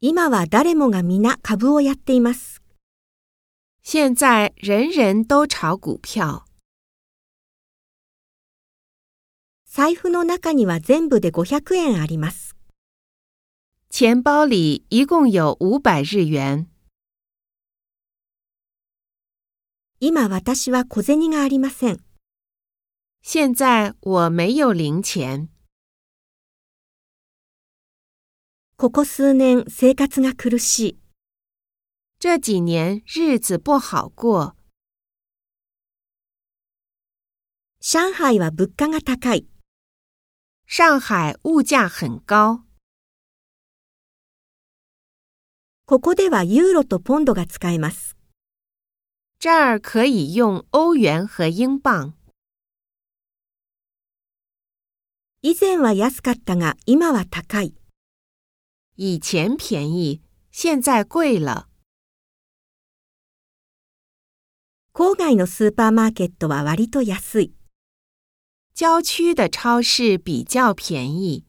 今は誰もが皆株をやっています。现在人人都炒股票。財布の中には全部で500円あります。钱包里一共有五百日元。今私は小銭がありません。现在我没有零钱。ここ数年生活が苦しい。这几年日子不好过。上海は物価が高い。上海物价很高。ここではユーロとポンドが使えます。这儿可以用欧元和英镑。以前は安かったが今は高い。以前便宜，现在贵了。郊外のスーパーマーケットは割と安い。郊区的超市比较便宜。